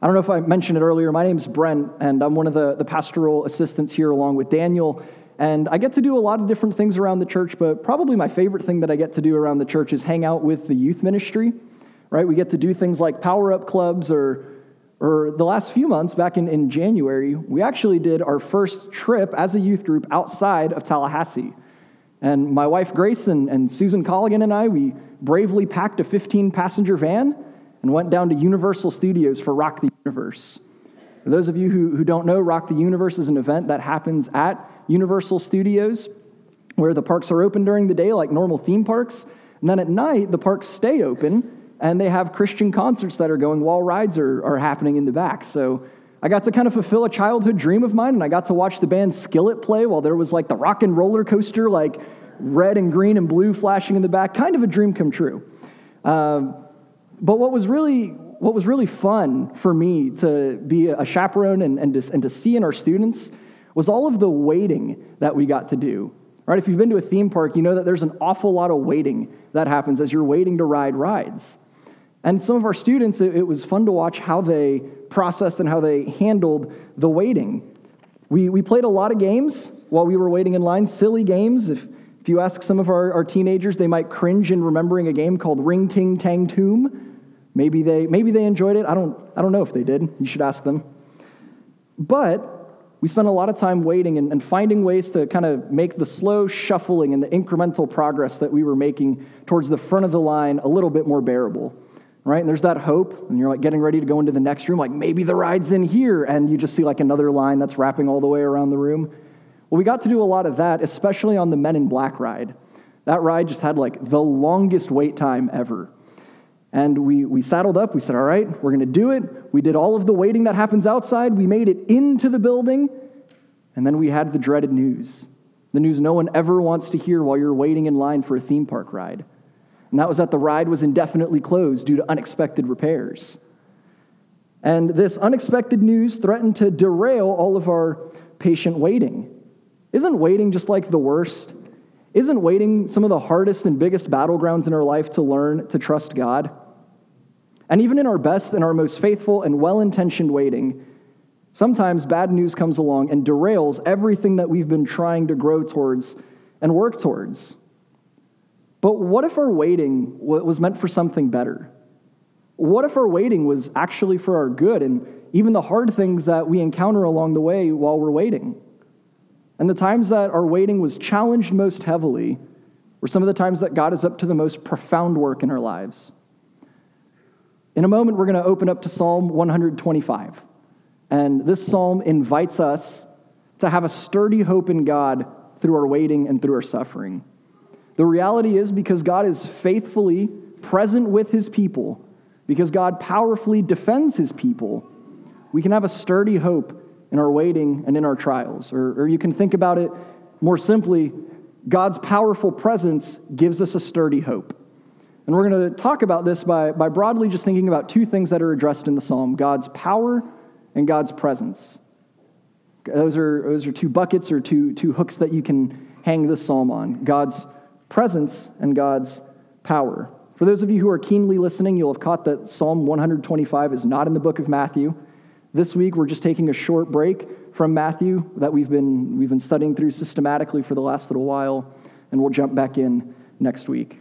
I don't know if I mentioned it earlier. My name's Brent, and I'm one of the, the pastoral assistants here along with Daniel. And I get to do a lot of different things around the church, but probably my favorite thing that I get to do around the church is hang out with the youth ministry, right? We get to do things like power up clubs or, or the last few months, back in, in January, we actually did our first trip as a youth group outside of Tallahassee. And my wife Grace and, and Susan Colligan and I, we bravely packed a 15 passenger van and went down to Universal Studios for Rock the Universe. For those of you who, who don't know, Rock the Universe is an event that happens at Universal Studios where the parks are open during the day like normal theme parks. And then at night, the parks stay open and they have Christian concerts that are going while rides are, are happening in the back. So I got to kind of fulfill a childhood dream of mine and I got to watch the band Skillet play while there was like the rock and roller coaster, like red and green and blue flashing in the back. Kind of a dream come true. Uh, but what was really what was really fun for me to be a chaperone and, and, to, and to see in our students was all of the waiting that we got to do. Right? If you've been to a theme park, you know that there's an awful lot of waiting that happens as you're waiting to ride rides. And some of our students, it, it was fun to watch how they processed and how they handled the waiting. We, we played a lot of games while we were waiting in line, silly games. If, if you ask some of our, our teenagers, they might cringe in remembering a game called Ring Ting Tang Tomb. Maybe they, maybe they enjoyed it. I don't, I don't know if they did. You should ask them. But we spent a lot of time waiting and, and finding ways to kind of make the slow shuffling and the incremental progress that we were making towards the front of the line a little bit more bearable. Right? And there's that hope, and you're like getting ready to go into the next room, like maybe the ride's in here, and you just see like another line that's wrapping all the way around the room. Well, we got to do a lot of that, especially on the Men in Black ride. That ride just had like the longest wait time ever. And we, we saddled up. We said, All right, we're going to do it. We did all of the waiting that happens outside. We made it into the building. And then we had the dreaded news the news no one ever wants to hear while you're waiting in line for a theme park ride. And that was that the ride was indefinitely closed due to unexpected repairs. And this unexpected news threatened to derail all of our patient waiting. Isn't waiting just like the worst? Isn't waiting some of the hardest and biggest battlegrounds in our life to learn to trust God? And even in our best and our most faithful and well intentioned waiting, sometimes bad news comes along and derails everything that we've been trying to grow towards and work towards. But what if our waiting was meant for something better? What if our waiting was actually for our good and even the hard things that we encounter along the way while we're waiting? And the times that our waiting was challenged most heavily were some of the times that God is up to the most profound work in our lives. In a moment, we're going to open up to Psalm 125. And this psalm invites us to have a sturdy hope in God through our waiting and through our suffering. The reality is because God is faithfully present with his people, because God powerfully defends his people, we can have a sturdy hope in our waiting and in our trials. Or, or you can think about it more simply God's powerful presence gives us a sturdy hope. And we're going to talk about this by, by broadly just thinking about two things that are addressed in the psalm God's power and God's presence. Those are, those are two buckets or two, two hooks that you can hang this psalm on God's presence and God's power. For those of you who are keenly listening, you'll have caught that Psalm 125 is not in the book of Matthew. This week, we're just taking a short break from Matthew that we've been, we've been studying through systematically for the last little while, and we'll jump back in next week.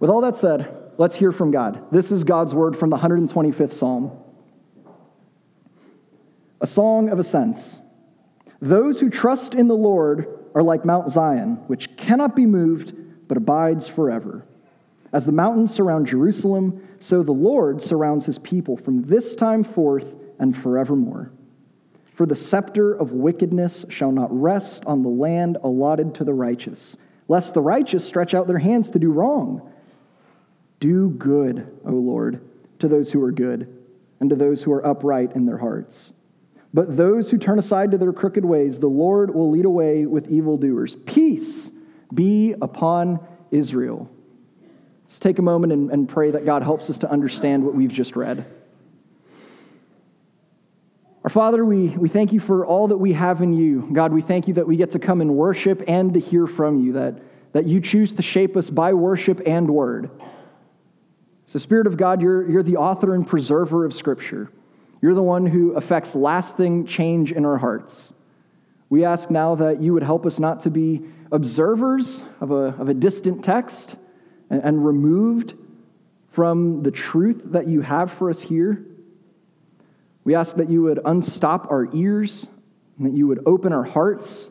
With all that said, let's hear from God. This is God's word from the 125th Psalm. A song of ascents. Those who trust in the Lord are like Mount Zion, which cannot be moved, but abides forever. As the mountains surround Jerusalem, so the Lord surrounds his people from this time forth and forevermore. For the scepter of wickedness shall not rest on the land allotted to the righteous, lest the righteous stretch out their hands to do wrong. Do good, O Lord, to those who are good, and to those who are upright in their hearts. But those who turn aside to their crooked ways, the Lord will lead away with evildoers. Peace be upon Israel. Let's take a moment and, and pray that God helps us to understand what we've just read. Our Father, we, we thank you for all that we have in you. God, we thank you that we get to come and worship and to hear from you, that, that you choose to shape us by worship and word. So, Spirit of God, you're, you're the author and preserver of Scripture. You're the one who affects lasting change in our hearts. We ask now that you would help us not to be observers of a, of a distant text and, and removed from the truth that you have for us here. We ask that you would unstop our ears and that you would open our hearts.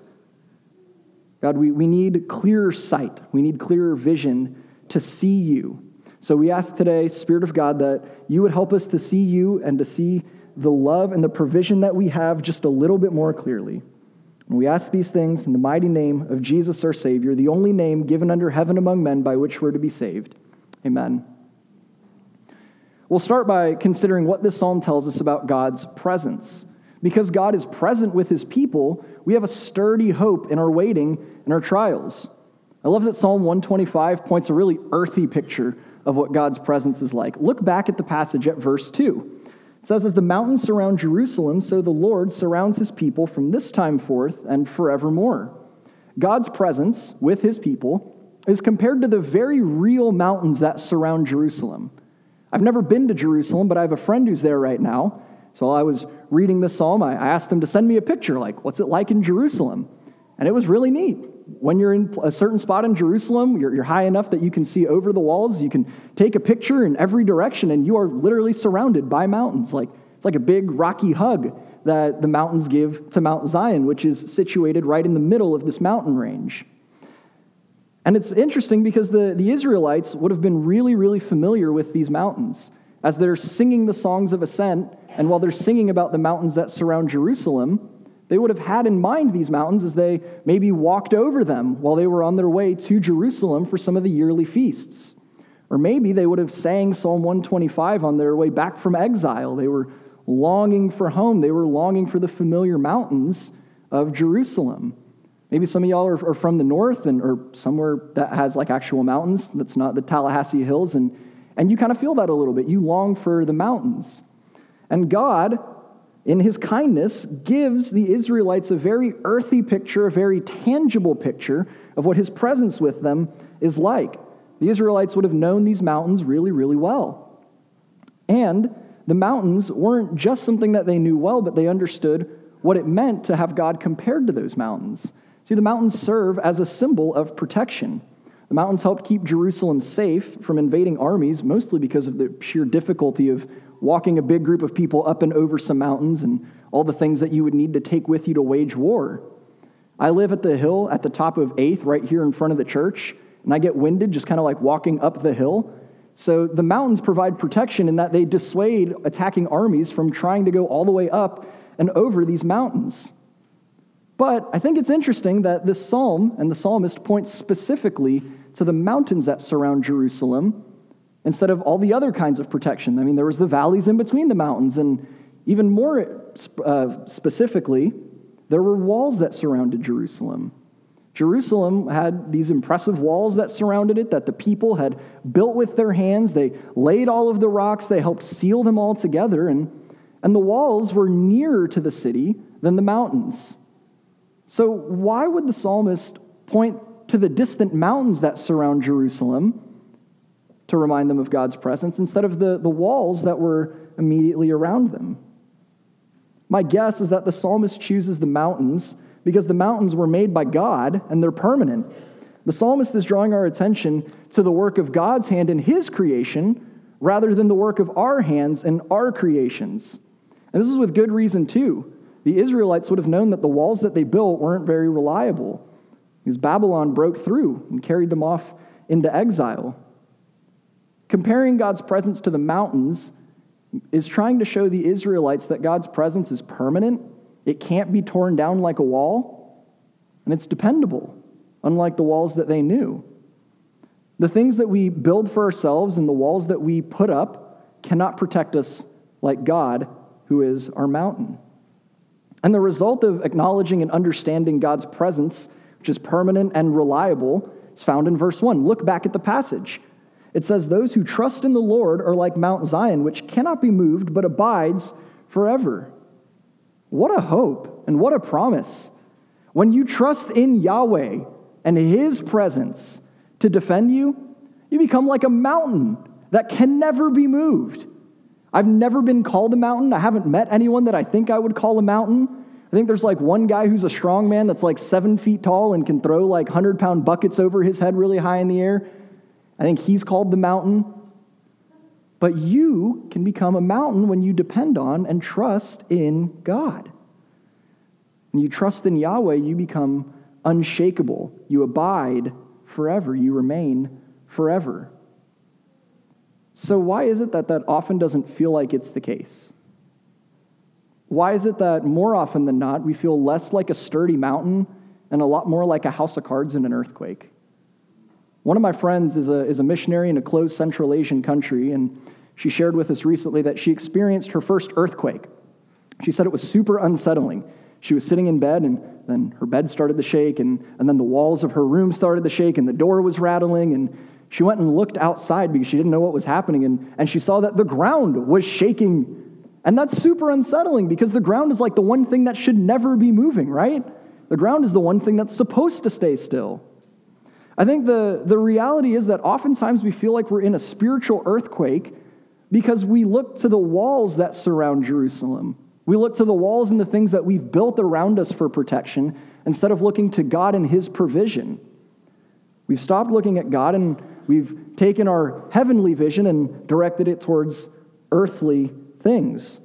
God, we, we need clearer sight, we need clearer vision to see you. So we ask today, Spirit of God, that you would help us to see you and to see the love and the provision that we have just a little bit more clearly. And we ask these things in the mighty name of Jesus our Savior, the only name given under heaven among men by which we're to be saved. Amen. We'll start by considering what this psalm tells us about God's presence. Because God is present with his people, we have a sturdy hope in our waiting and our trials. I love that Psalm 125 points a really earthy picture of what God's presence is like. Look back at the passage at verse 2. It says, As the mountains surround Jerusalem, so the Lord surrounds his people from this time forth and forevermore. God's presence with his people is compared to the very real mountains that surround Jerusalem. I've never been to Jerusalem, but I have a friend who's there right now. So while I was reading this psalm, I asked him to send me a picture, like, what's it like in Jerusalem? And it was really neat when you're in a certain spot in Jerusalem, you're, you're, high enough that you can see over the walls. You can take a picture in every direction, and you are literally surrounded by mountains. Like it's like a big rocky hug that the mountains give to Mount Zion, which is situated right in the middle of this mountain range. And it's interesting because the, the Israelites would have been really, really familiar with these mountains. As they're singing the songs of ascent, and while they're singing about the mountains that surround Jerusalem, they would have had in mind these mountains as they maybe walked over them while they were on their way to Jerusalem for some of the yearly feasts. Or maybe they would have sang Psalm 125 on their way back from exile. They were longing for home, they were longing for the familiar mountains of Jerusalem. Maybe some of y'all are, are from the north and or somewhere that has like actual mountains that's not the Tallahassee Hills, and, and you kind of feel that a little bit. You long for the mountains. And God in his kindness, gives the Israelites a very earthy picture, a very tangible picture of what his presence with them is like. The Israelites would have known these mountains really, really well. And the mountains weren't just something that they knew well, but they understood what it meant to have God compared to those mountains. See, the mountains serve as a symbol of protection. The mountains helped keep Jerusalem safe from invading armies, mostly because of the sheer difficulty of walking a big group of people up and over some mountains and all the things that you would need to take with you to wage war. I live at the hill at the top of 8th, right here in front of the church, and I get winded just kind of like walking up the hill. So the mountains provide protection in that they dissuade attacking armies from trying to go all the way up and over these mountains. But I think it's interesting that this psalm and the psalmist points specifically to the mountains that surround Jerusalem instead of all the other kinds of protection. I mean, there was the valleys in between the mountains, and even more uh, specifically, there were walls that surrounded Jerusalem. Jerusalem had these impressive walls that surrounded it that the people had built with their hands. They laid all of the rocks, they helped seal them all together, and, and the walls were nearer to the city than the mountains. So, why would the psalmist point to the distant mountains that surround Jerusalem to remind them of God's presence instead of the, the walls that were immediately around them. My guess is that the psalmist chooses the mountains because the mountains were made by God and they're permanent. The psalmist is drawing our attention to the work of God's hand in his creation rather than the work of our hands and our creations. And this is with good reason, too. The Israelites would have known that the walls that they built weren't very reliable because Babylon broke through and carried them off into exile. Comparing God's presence to the mountains is trying to show the Israelites that God's presence is permanent, it can't be torn down like a wall, and it's dependable, unlike the walls that they knew. The things that we build for ourselves and the walls that we put up cannot protect us like God, who is our mountain. And the result of acknowledging and understanding God's presence, which is permanent and reliable, is found in verse 1. Look back at the passage. It says, Those who trust in the Lord are like Mount Zion, which cannot be moved, but abides forever. What a hope and what a promise. When you trust in Yahweh and His presence to defend you, you become like a mountain that can never be moved. I've never been called a mountain. I haven't met anyone that I think I would call a mountain. I think there's like one guy who's a strong man that's like seven feet tall and can throw like 100 pound buckets over his head really high in the air. I think he's called the mountain. But you can become a mountain when you depend on and trust in God. When you trust in Yahweh, you become unshakable. You abide forever. You remain forever. So, why is it that that often doesn't feel like it's the case? Why is it that more often than not, we feel less like a sturdy mountain and a lot more like a house of cards in an earthquake? One of my friends is a, is a missionary in a closed Central Asian country, and she shared with us recently that she experienced her first earthquake. She said it was super unsettling. She was sitting in bed, and then her bed started to shake, and, and then the walls of her room started to shake, and the door was rattling, and she went and looked outside because she didn't know what was happening, and, and she saw that the ground was shaking. And that's super unsettling because the ground is like the one thing that should never be moving, right? The ground is the one thing that's supposed to stay still. I think the, the reality is that oftentimes we feel like we're in a spiritual earthquake because we look to the walls that surround Jerusalem. We look to the walls and the things that we've built around us for protection instead of looking to God and His provision. We've stopped looking at God and we've taken our heavenly vision and directed it towards earthly things.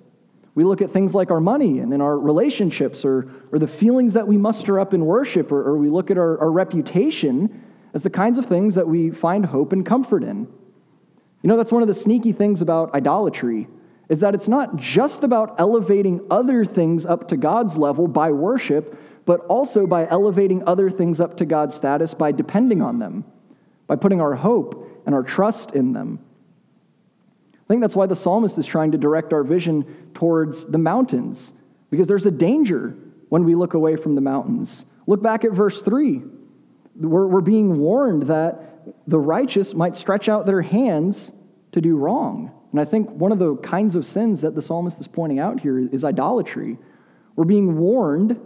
We look at things like our money and in our relationships or, or the feelings that we muster up in worship, or, or we look at our, our reputation as the kinds of things that we find hope and comfort in. You know, that's one of the sneaky things about idolatry is that it's not just about elevating other things up to God's level by worship, but also by elevating other things up to God's status by depending on them, by putting our hope and our trust in them. I think that's why the psalmist is trying to direct our vision towards the mountains, because there's a danger when we look away from the mountains. Look back at verse 3. We're, we're being warned that the righteous might stretch out their hands to do wrong. And I think one of the kinds of sins that the psalmist is pointing out here is idolatry. We're being warned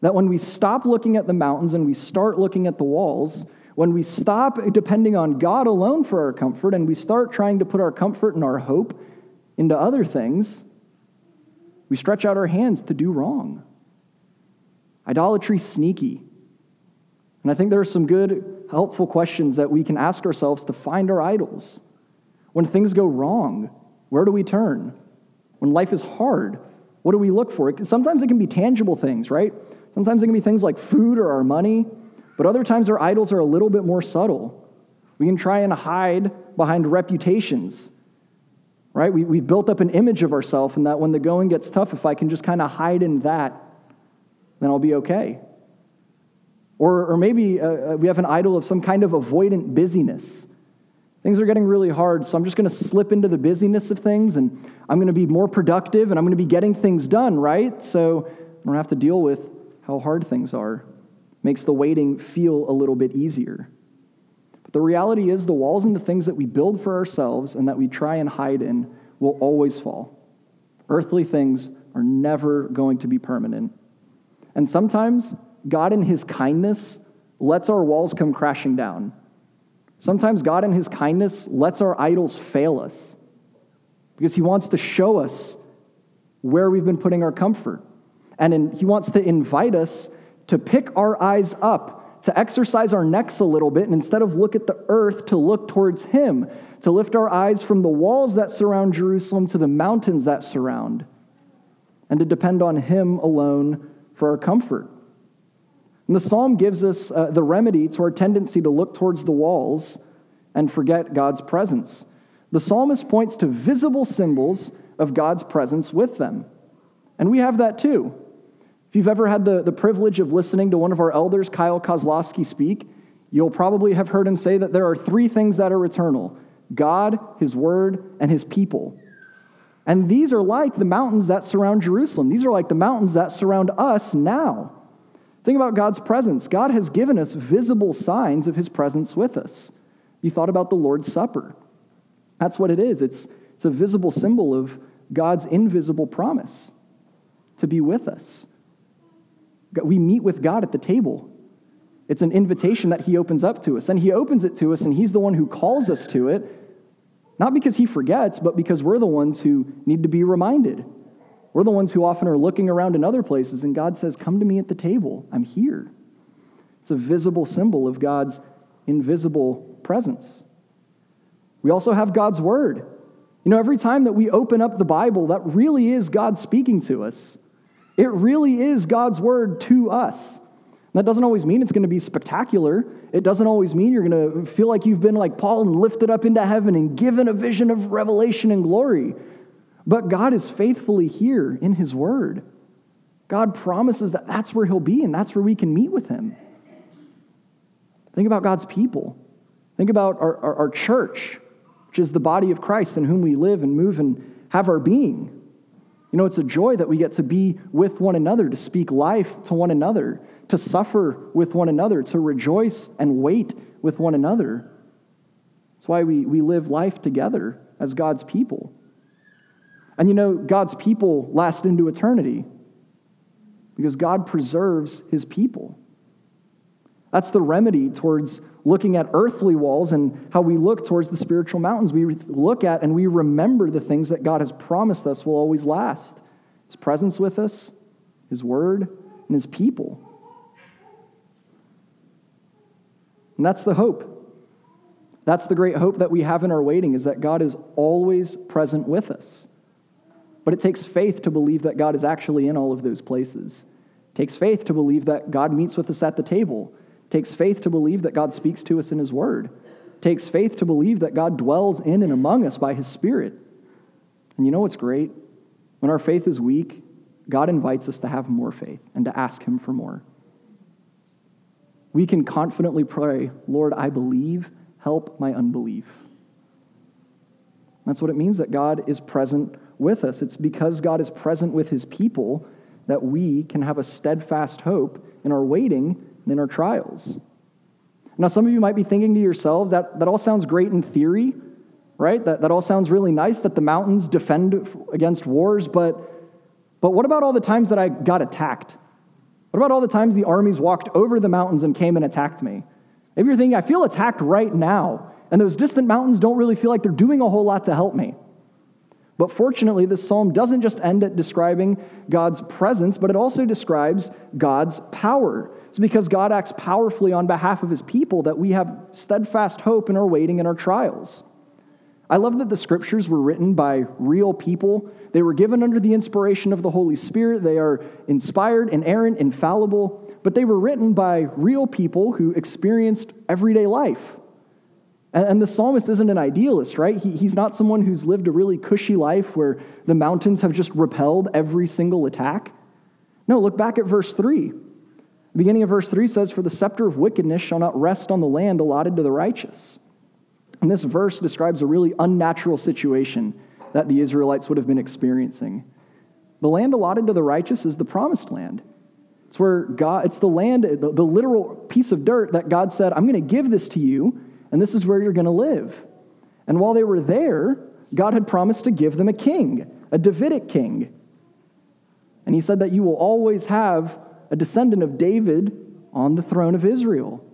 that when we stop looking at the mountains and we start looking at the walls, when we stop depending on God alone for our comfort and we start trying to put our comfort and our hope into other things, we stretch out our hands to do wrong. Idolatry sneaky. And I think there are some good, helpful questions that we can ask ourselves to find our idols. When things go wrong, where do we turn? When life is hard, what do we look for? Sometimes it can be tangible things, right? Sometimes it can be things like food or our money, but other times our idols are a little bit more subtle. We can try and hide behind reputations, right? We, we've built up an image of ourselves, and that when the going gets tough, if I can just kind of hide in that, then I'll be okay. Or, or maybe uh, uh, we have an idol of some kind of avoidant busyness. Things are getting really hard, so I'm just going to slip into the busyness of things and I'm going to be more productive and I'm going to be getting things done, right? So I don't have to deal with how hard things are. Makes the waiting feel a little bit easier. But the reality is, the walls and the things that we build for ourselves and that we try and hide in will always fall. Earthly things are never going to be permanent. And sometimes God, in His kindness, lets our walls come crashing down. Sometimes God, in His kindness, lets our idols fail us because He wants to show us where we've been putting our comfort. And in, he wants to invite us to pick our eyes up, to exercise our necks a little bit, and instead of look at the earth, to look towards him, to lift our eyes from the walls that surround Jerusalem to the mountains that surround, and to depend on him alone for our comfort. And the psalm gives us uh, the remedy to our tendency to look towards the walls and forget God's presence. The psalmist points to visible symbols of God's presence with them. And we have that too. If you've ever had the, the privilege of listening to one of our elders, Kyle Kozlowski, speak, you'll probably have heard him say that there are three things that are eternal God, His Word, and His people. And these are like the mountains that surround Jerusalem. These are like the mountains that surround us now. Think about God's presence. God has given us visible signs of His presence with us. You thought about the Lord's Supper. That's what it is. It's, it's a visible symbol of God's invisible promise to be with us. We meet with God at the table. It's an invitation that He opens up to us. And He opens it to us, and He's the one who calls us to it. Not because he forgets, but because we're the ones who need to be reminded. We're the ones who often are looking around in other places, and God says, Come to me at the table. I'm here. It's a visible symbol of God's invisible presence. We also have God's Word. You know, every time that we open up the Bible, that really is God speaking to us. It really is God's Word to us. And That doesn't always mean it's going to be spectacular. It doesn't always mean you're going to feel like you've been like Paul and lifted up into heaven and given a vision of revelation and glory. But God is faithfully here in His Word. God promises that that's where He'll be and that's where we can meet with Him. Think about God's people. Think about our, our, our church, which is the body of Christ in whom we live and move and have our being. You know, it's a joy that we get to be with one another, to speak life to one another, to suffer with one another, to rejoice and wait with one another. That's why we, we live life together as God's people. And you know, God's people last into eternity because God preserves his people. That's the remedy towards looking at earthly walls and how we look towards the spiritual mountains. We look at and we remember the things that God has promised us will always last His presence with us, His word, and His people. And that's the hope. That's the great hope that we have in our waiting is that God is always present with us. But it takes faith to believe that God is actually in all of those places. It takes faith to believe that God meets with us at the table. Takes faith to believe that God speaks to us in his word. Takes faith to believe that God dwells in and among us by his spirit. And you know what's great? When our faith is weak, God invites us to have more faith and to ask him for more we can confidently pray, Lord, I believe, help my unbelief. That's what it means that God is present with us. It's because God is present with his people that we can have a steadfast hope in our waiting in our trials. Now, some of you might be thinking to yourselves that that all sounds great in theory, right? That, that all sounds really nice that the mountains defend against wars, but, but what about all the times that I got attacked? What about all the times the armies walked over the mountains and came and attacked me? Maybe you're thinking, I feel attacked right now, and those distant mountains don't really feel like they're doing a whole lot to help me. But fortunately, this psalm doesn't just end at describing God's presence, but it also describes God's power. It's because God acts powerfully on behalf of his people that we have steadfast hope in our waiting in our trials. I love that the scriptures were written by real people. They were given under the inspiration of the Holy Spirit. They are inspired, inerrant, infallible, but they were written by real people who experienced everyday life. And, the psalmist isn't an idealist, right? He, he's not someone who's lived a really cushy life where the mountains have just repelled every single attack. No, look back at verse 3. The beginning of verse 3 says, For the scepter of wickedness shall not rest on the land allotted to the righteous. And this verse describes a really unnatural situation that the Israelites would have been experiencing. The land allotted to the righteous is the promised land. It's where God, it's the land, the, the literal piece of dirt that God said, I'm going to give this to you, and this is where you're going to live. And while they were there, God had promised to give them a king, a Davidic king. And he said that you will always have a descendant of David on the throne of Israel.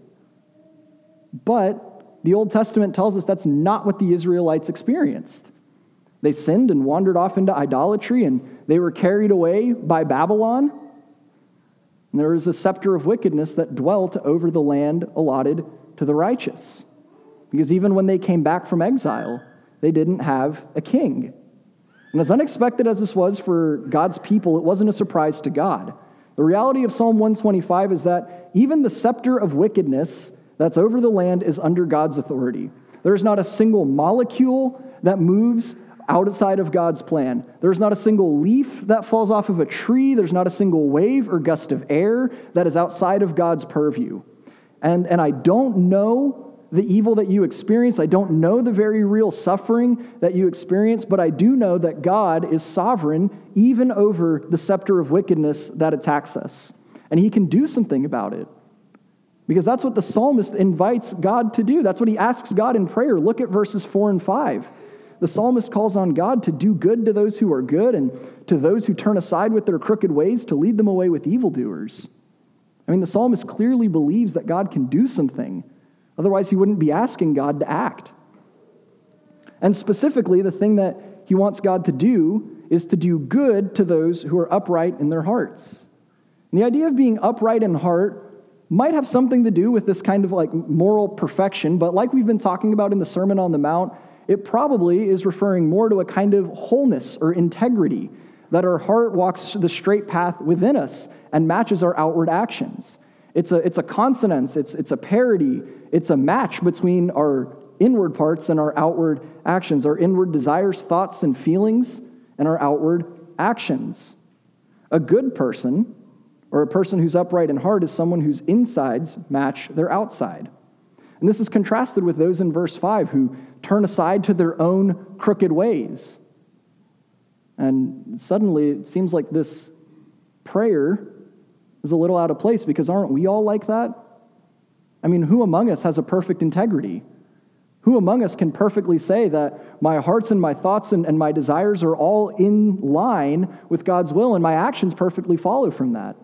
But the Old Testament tells us that's not what the Israelites experienced. They sinned and wandered off into idolatry, and they were carried away by Babylon. And there was a scepter of wickedness that dwelt over the land allotted to the righteous. Because even when they came back from exile, they didn't have a king. And as unexpected as this was for God's people, it wasn't a surprise to God. The reality of Psalm 125 is that even the scepter of wickedness that's over the land is under God's authority. There is not a single molecule that moves outside of God's plan. There's not a single leaf that falls off of a tree. There's not a single wave or gust of air that is outside of God's purview. And, and I don't know the evil that you experience. I don't know the very real suffering that you experience, but I do know that God is sovereign even over the scepter of wickedness that attacks us. And He can do something about it. Because that's what the psalmist invites God to do. That's what he asks God in prayer. Look at verses 4 and 5. The psalmist calls on God to do good to those who are good and to those who turn aside with their crooked ways to lead them away with evildoers. I mean, the psalmist clearly believes that God can do something. Otherwise, he wouldn't be asking God to act. And specifically, the thing that he wants God to do is to do good to those who are upright in their hearts. And the idea of being upright in heart might have something to do with this kind of like moral perfection, but like we've been talking about in the Sermon on the Mount, it probably is referring more to a kind of wholeness or integrity, that our heart walks the straight path within us and matches our outward actions. It's a, it's a consonance, it's, it's a parity, it's a match between our inward parts and our outward actions, our inward desires, thoughts, and feelings, and our outward actions. A good person, or a person who's upright in heart, is someone whose insides match their outside. And this is contrasted with those in verse 5 who turn aside to their own crooked ways. And suddenly it seems like this prayer is a little out of place because aren't we all like that? I mean, who among us has a perfect integrity? Who among us can perfectly say that my hearts and my thoughts and, and my desires are all in line with God's will and my actions perfectly follow from that?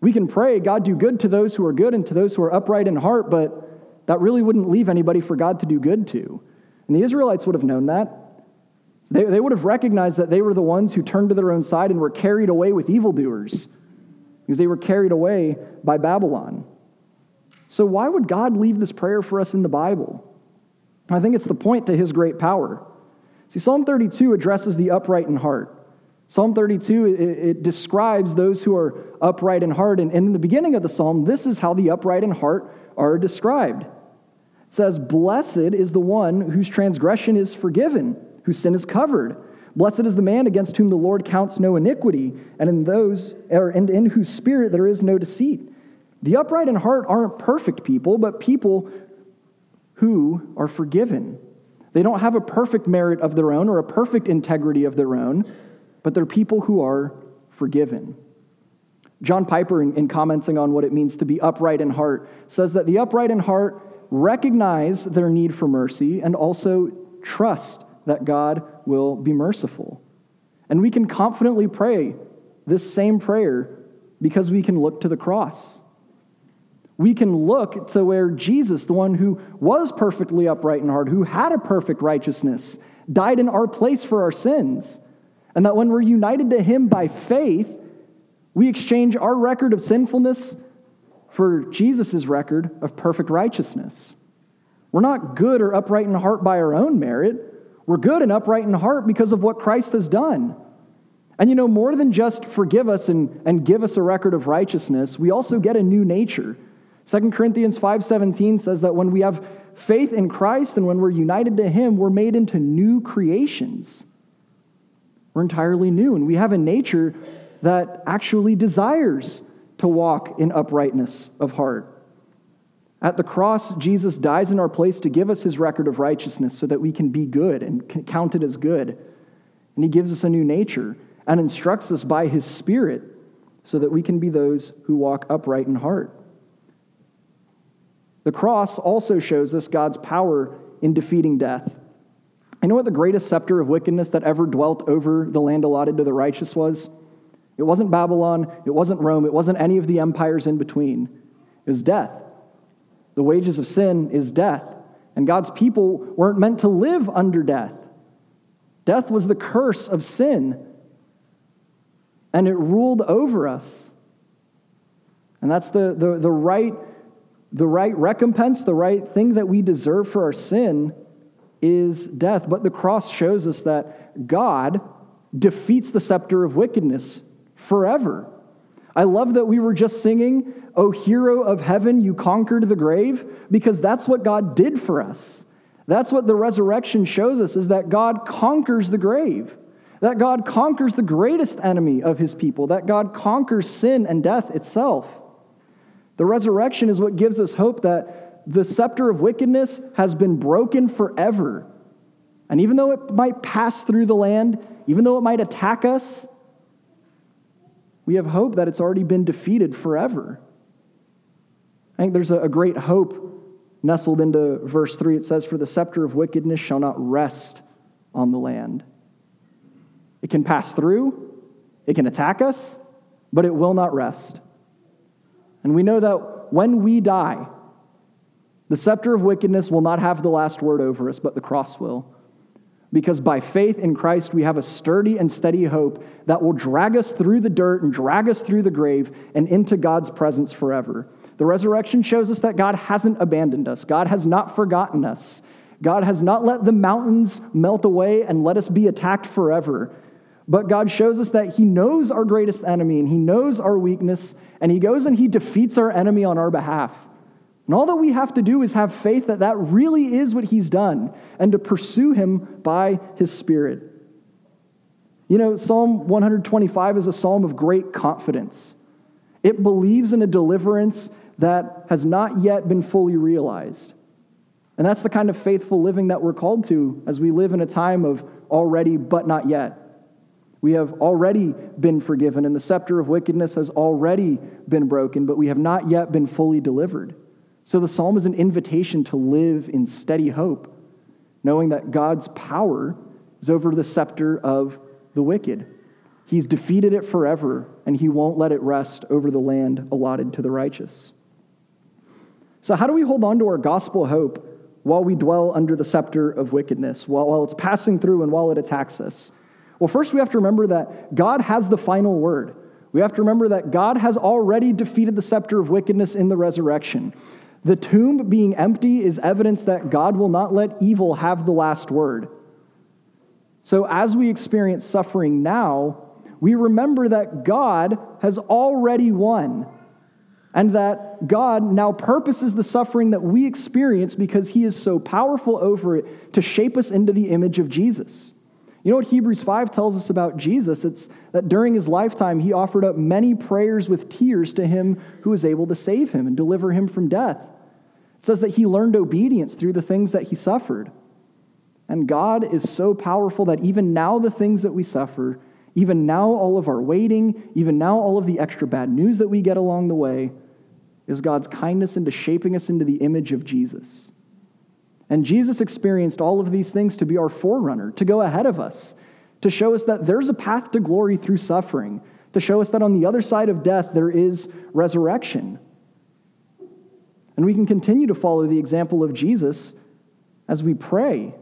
We can pray, God, do good to those who are good and to those who are upright in heart, but that really wouldn't leave anybody for God to do good to. And the Israelites would have known that. They, they would have recognized that they were the ones who turned to their own side and were carried away with evildoers because they were carried away by Babylon. So, why would God leave this prayer for us in the Bible? I think it's the point to his great power. See, Psalm 32 addresses the upright in heart. Psalm 32, it, it describes those who are upright in heart. And, and in the beginning of the psalm, this is how the upright in heart are described. It says, Blessed is the one whose transgression is forgiven, whose sin is covered. Blessed is the man against whom the Lord counts no iniquity, and in those or in, in whose spirit there is no deceit. The upright in heart aren't perfect people, but people who are forgiven. They don't have a perfect merit of their own or a perfect integrity of their own, but they're people who are forgiven. John Piper, in, in, commenting on what it means to be upright in heart, says that the upright in heart recognize their need for mercy and also trust that God will be merciful. And we can confidently pray this same prayer because we can look to the cross we can look to where Jesus, the one who was perfectly upright in heart, who had a perfect righteousness, died in our place for our sins. And that when we're united to him by faith, we exchange our record of sinfulness for Jesus' record of perfect righteousness. We're not good or upright in heart by our own merit. We're good and upright in heart because of what Christ has done. And you know, more than just forgive us and, and give us a record of righteousness, we also get a new nature. 2 Corinthians 5:17 says that when we have faith in Christ and when we're united to him, we're made into new creations. We're entirely new and we have a nature that actually desires to walk in uprightness of heart. At the cross, Jesus dies in our place to give us his record of righteousness so that we can be good and counted as good. And he gives us a new nature and instructs us by his spirit so that we can be those who walk upright in heart. The cross also shows us God's power in defeating death. You know what the greatest scepter of wickedness that ever dwelt over the land allotted to the righteous was? It wasn't Babylon, it wasn't Rome, it wasn't any of the empires in between. It was death. The wages of sin is death. And God's people weren't meant to live under death. Death was the curse of sin, and it ruled over us. And that's the, the, the right the right recompense, the right thing that we deserve for our sin is death. But the cross shows us that God defeats the scepter of wickedness forever. I love that we were just singing, O hero of heaven, you conquered the grave, because that's what God did for us. That's what the resurrection shows us is that God conquers the grave. That God conquers the greatest enemy of his people, that God conquers sin and death itself. The resurrection is what gives us hope that the scepter of wickedness has been broken forever. And even though it might pass through the land, even though it might attack us, we have hope that it's already been defeated forever. I think there's a great hope nestled into verse 3. It says, For the scepter of wickedness shall not rest on the land. It can pass through, it can attack us, but it will not rest. And we know that when we die, The scepter of wickedness will not have the last word over us, but the cross will. Because by faith in Christ, we have a sturdy and steady hope that will drag us through the dirt and drag us through the grave and into God's presence forever. The resurrection shows us that God hasn't abandoned us, God has not forgotten us. God has not let the mountains melt away and let us be attacked forever. But God shows us that He knows our greatest enemy and He knows our weakness, and He goes and He defeats our enemy on our behalf. And all that we have to do is have faith that that really is what He's done and to pursue Him by His Spirit. You know, Psalm 125 is a psalm of great confidence. It believes in a deliverance that has not yet been fully realized. And that's the kind of faithful living that we're called to as we live in a time of already but not yet. We have already been forgiven, and the scepter of wickedness has already been broken, but we have not yet been fully delivered. So the psalm is an invitation to live in steady hope, knowing that God's power is over the scepter of the wicked. He's defeated it forever, and he won't let it rest over the land allotted to the righteous. So, how do we hold on to our gospel hope while we dwell under the scepter of wickedness, while, while it's passing through and while it attacks us? Well, first we have to remember that God has the final word. We have to remember that God has already defeated the scepter of wickedness in the resurrection. The tomb being empty is evidence that God will not let evil have the last word. So, as we experience suffering now, we remember that God has already won and that God now purposes the suffering that we experience because he is so powerful over it to shape us into the image of Jesus. You know what Hebrews 5 tells us about Jesus? It's that during his lifetime, he offered up many prayers with tears to him who was able to save him and deliver him from death. It says that he learned obedience through the things that he suffered. And God is so powerful that even now, the things that we suffer, even now, all of our waiting, even now, all of the extra bad news that we get along the way, is God's kindness into shaping us into the image of Jesus. And Jesus experienced all of these things to be our forerunner, to go ahead of us, to show us that there's a path to glory through suffering, to show us that on the other side of death there is resurrection. And we can continue to follow the example of Jesus as we pray.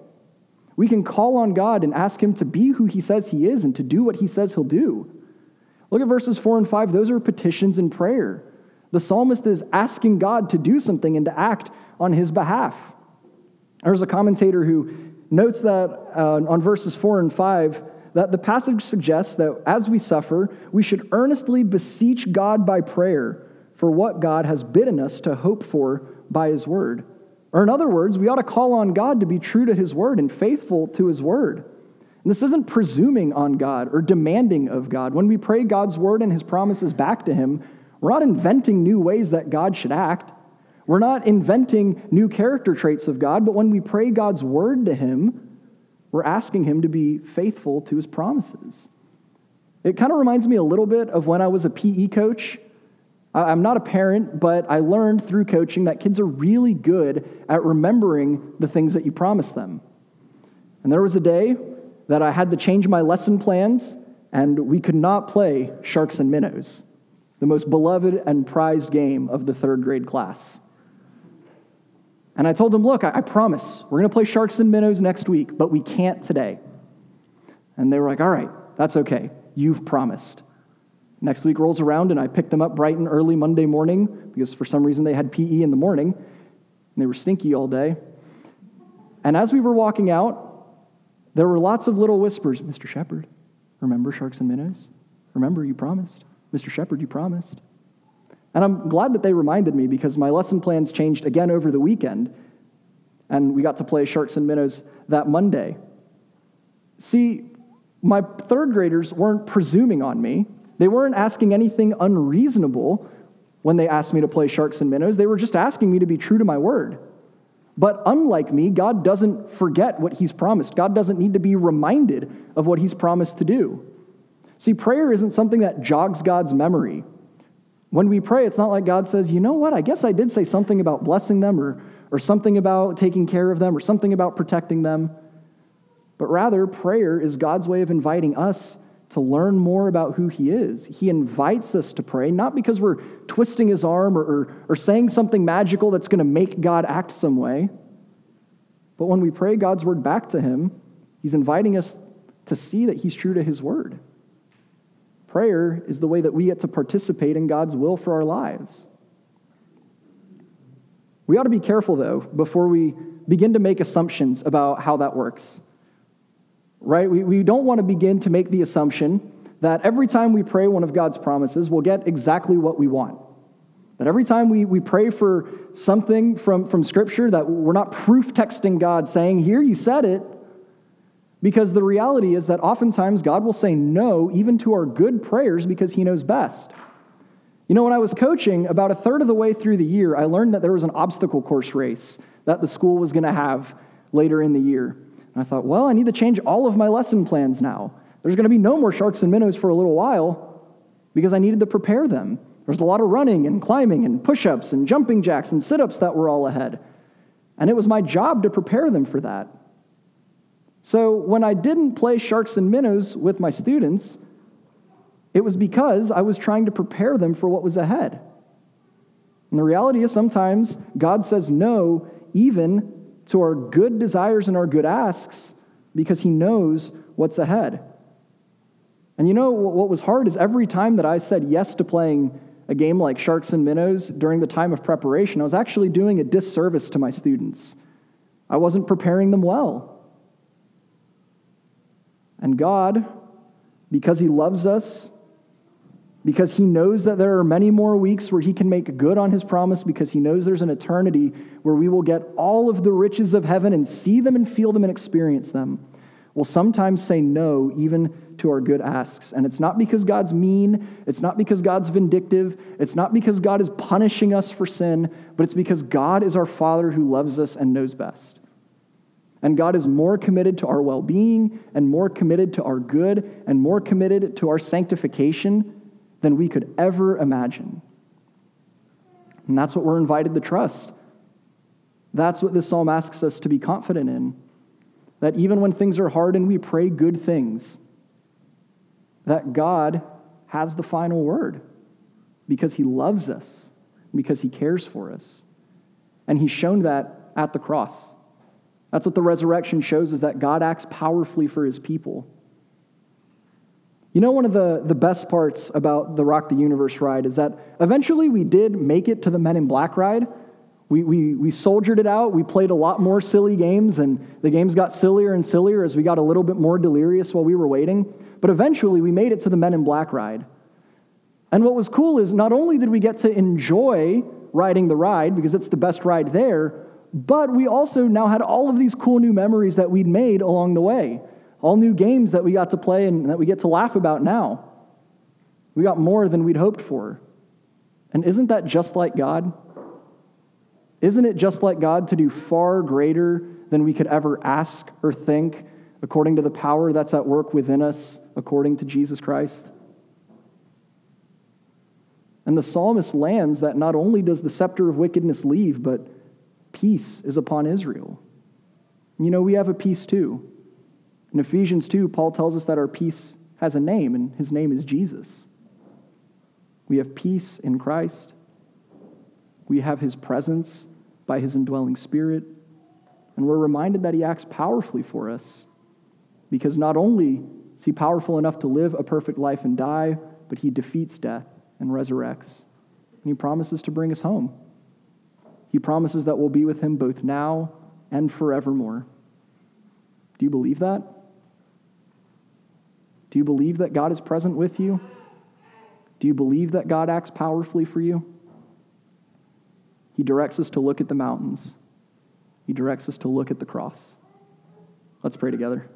We can call on God and ask Him to be who He says He is and to do what He says He'll do. Look at verses 4 and 5. Those are petitions and prayer. The psalmist is asking God to do something and to act on his behalf. There's a commentator who notes that uh, on verses 4 and 5 that the passage suggests that as we suffer, we should earnestly beseech God by prayer for what God has bidden us to hope for by his word. Or, in other words, we ought to call on God to be true to his word and faithful to his word. And this isn't presuming on God or demanding of God. When we pray God's word and his promises back to him, we're not inventing new ways that God should act. We're not inventing new character traits of God, but when we pray God's word to Him, we're asking Him to be faithful to His promises. It kind of reminds me a little bit of when I was a PE coach. I'm not a parent, but I learned through coaching that kids are really good at remembering the things that you promise them. And there was a day that I had to change my lesson plans, and we could not play sharks and minnows the most beloved and prized game of the third grade class. And I told them, Look, I, I promise, we're going to play Sharks and Minnows next week, but we can't today. And they were like, All right, that's okay. You've promised. Next week rolls around, and I picked them up bright and early Monday morning because for some reason they had PE in the morning, and they were stinky all day. And as we were walking out, there were lots of little whispers Mr. Shepard, remember Sharks and Minnows? Remember, you promised. Mr. Shepard, you promised. And I'm glad that they reminded me because my lesson plans changed again over the weekend, and we got to play Sharks and Minnows that Monday. See, my third graders weren't presuming on me. They weren't asking anything unreasonable when they asked me to play Sharks and Minnows. They were just asking me to be true to my word. But unlike me, God doesn't forget what He's promised. God doesn't need to be reminded of what He's promised to do. See, prayer isn't something that jogs God's memory. When we pray, it's not like God says, you know what, I guess I did say something about blessing them or, or something about taking care of them or something about protecting them. But rather, prayer is God's way of inviting us to learn more about who He is. He invites us to pray, not because we're twisting His arm or, or, or saying something magical that's going to make God act some way, but when we pray God's word back to Him, He's inviting us to see that He's true to His word. Prayer is the way that we get to participate in God's will for our lives. We ought to be careful, though, before we begin to make assumptions about how that works. Right? We, we don't want to begin to make the assumption that every time we pray one of God's promises, we'll get exactly what we want. That every time we, we pray for something from, from Scripture, that we're not proof texting God saying, Here, you said it, because the reality is that oftentimes God will say no even to our good prayers because He knows best. You know, when I was coaching, about a third of the way through the year, I learned that there was an obstacle course race that the school was going to have later in the year. And I thought, well, I need to change all of my lesson plans now. There's going to be no more sharks and minnows for a little while because I needed to prepare them. There's a lot of running and climbing and push ups and jumping jacks and sit ups that were all ahead. And it was my job to prepare them for that. So when I didn't play sharks and minnows with my students, it was because I was trying to prepare them for what was ahead. And the reality is sometimes God says no even to our good desires and our good asks because he knows what's ahead. And you know what was hard is every time that I said yes to playing a game like Sharks and Minnows during the time of preparation, I was actually doing a disservice to my students. I wasn't preparing them well. And God, because He loves us, because He knows that there are many more weeks where He can make good on His promise, because He knows there's an eternity where we will get all of the riches of heaven and see them and feel them and experience them, will sometimes say no even to our good asks. And it's not because God's mean, it's not because God's vindictive, it's not because God is punishing us for sin, but it's because God is our Father who loves us and knows best. And God is more committed to our well being and more committed to our good and more committed to our sanctification than we could ever imagine. And that's what we're invited to trust. That's what this psalm asks us to be confident in. That even when things are hard and we pray good things, that God has the final word because he loves us, because he cares for us. And he's shown that at the cross. That's what the resurrection shows is that God acts powerfully for his people. You know, one of the, the best parts about the Rock the Universe ride is that eventually we did make it to the Men in Black ride. We, we, we soldiered it out. We played a lot more silly games, and the games got sillier and sillier as we got a little bit more delirious while we were waiting. But eventually we made it to the Men in Black ride. And what was cool is not only did we get to enjoy riding the ride, because it's the best ride there, but we also now had all of these cool new memories that we'd made along the way, all new games that we got to play and that we get to laugh about now. We got more than we'd hoped for. And isn't that just like God? Isn't it just like God to do far greater than we could ever ask or think according to the power that's at work within us, according to Jesus Christ? And the psalmist lands that not only does the scepter of wickedness leave, but peace is upon Israel. You know, we have a peace too. In Ephesians 2, Paul tells us that our peace has a name, and his name is Jesus. We have peace in Christ. We have his presence by his indwelling spirit. And we're reminded that he acts powerfully for us because not only is he powerful enough to live a perfect life and die, but he defeats death and resurrects. And he promises to bring us home. He promises that we'll be with him both now and forevermore. Do you believe that? Do you believe that God is present with you? Do you believe that God acts powerfully for you? He directs us to look at the mountains. He directs us to look at the cross. Let's pray together.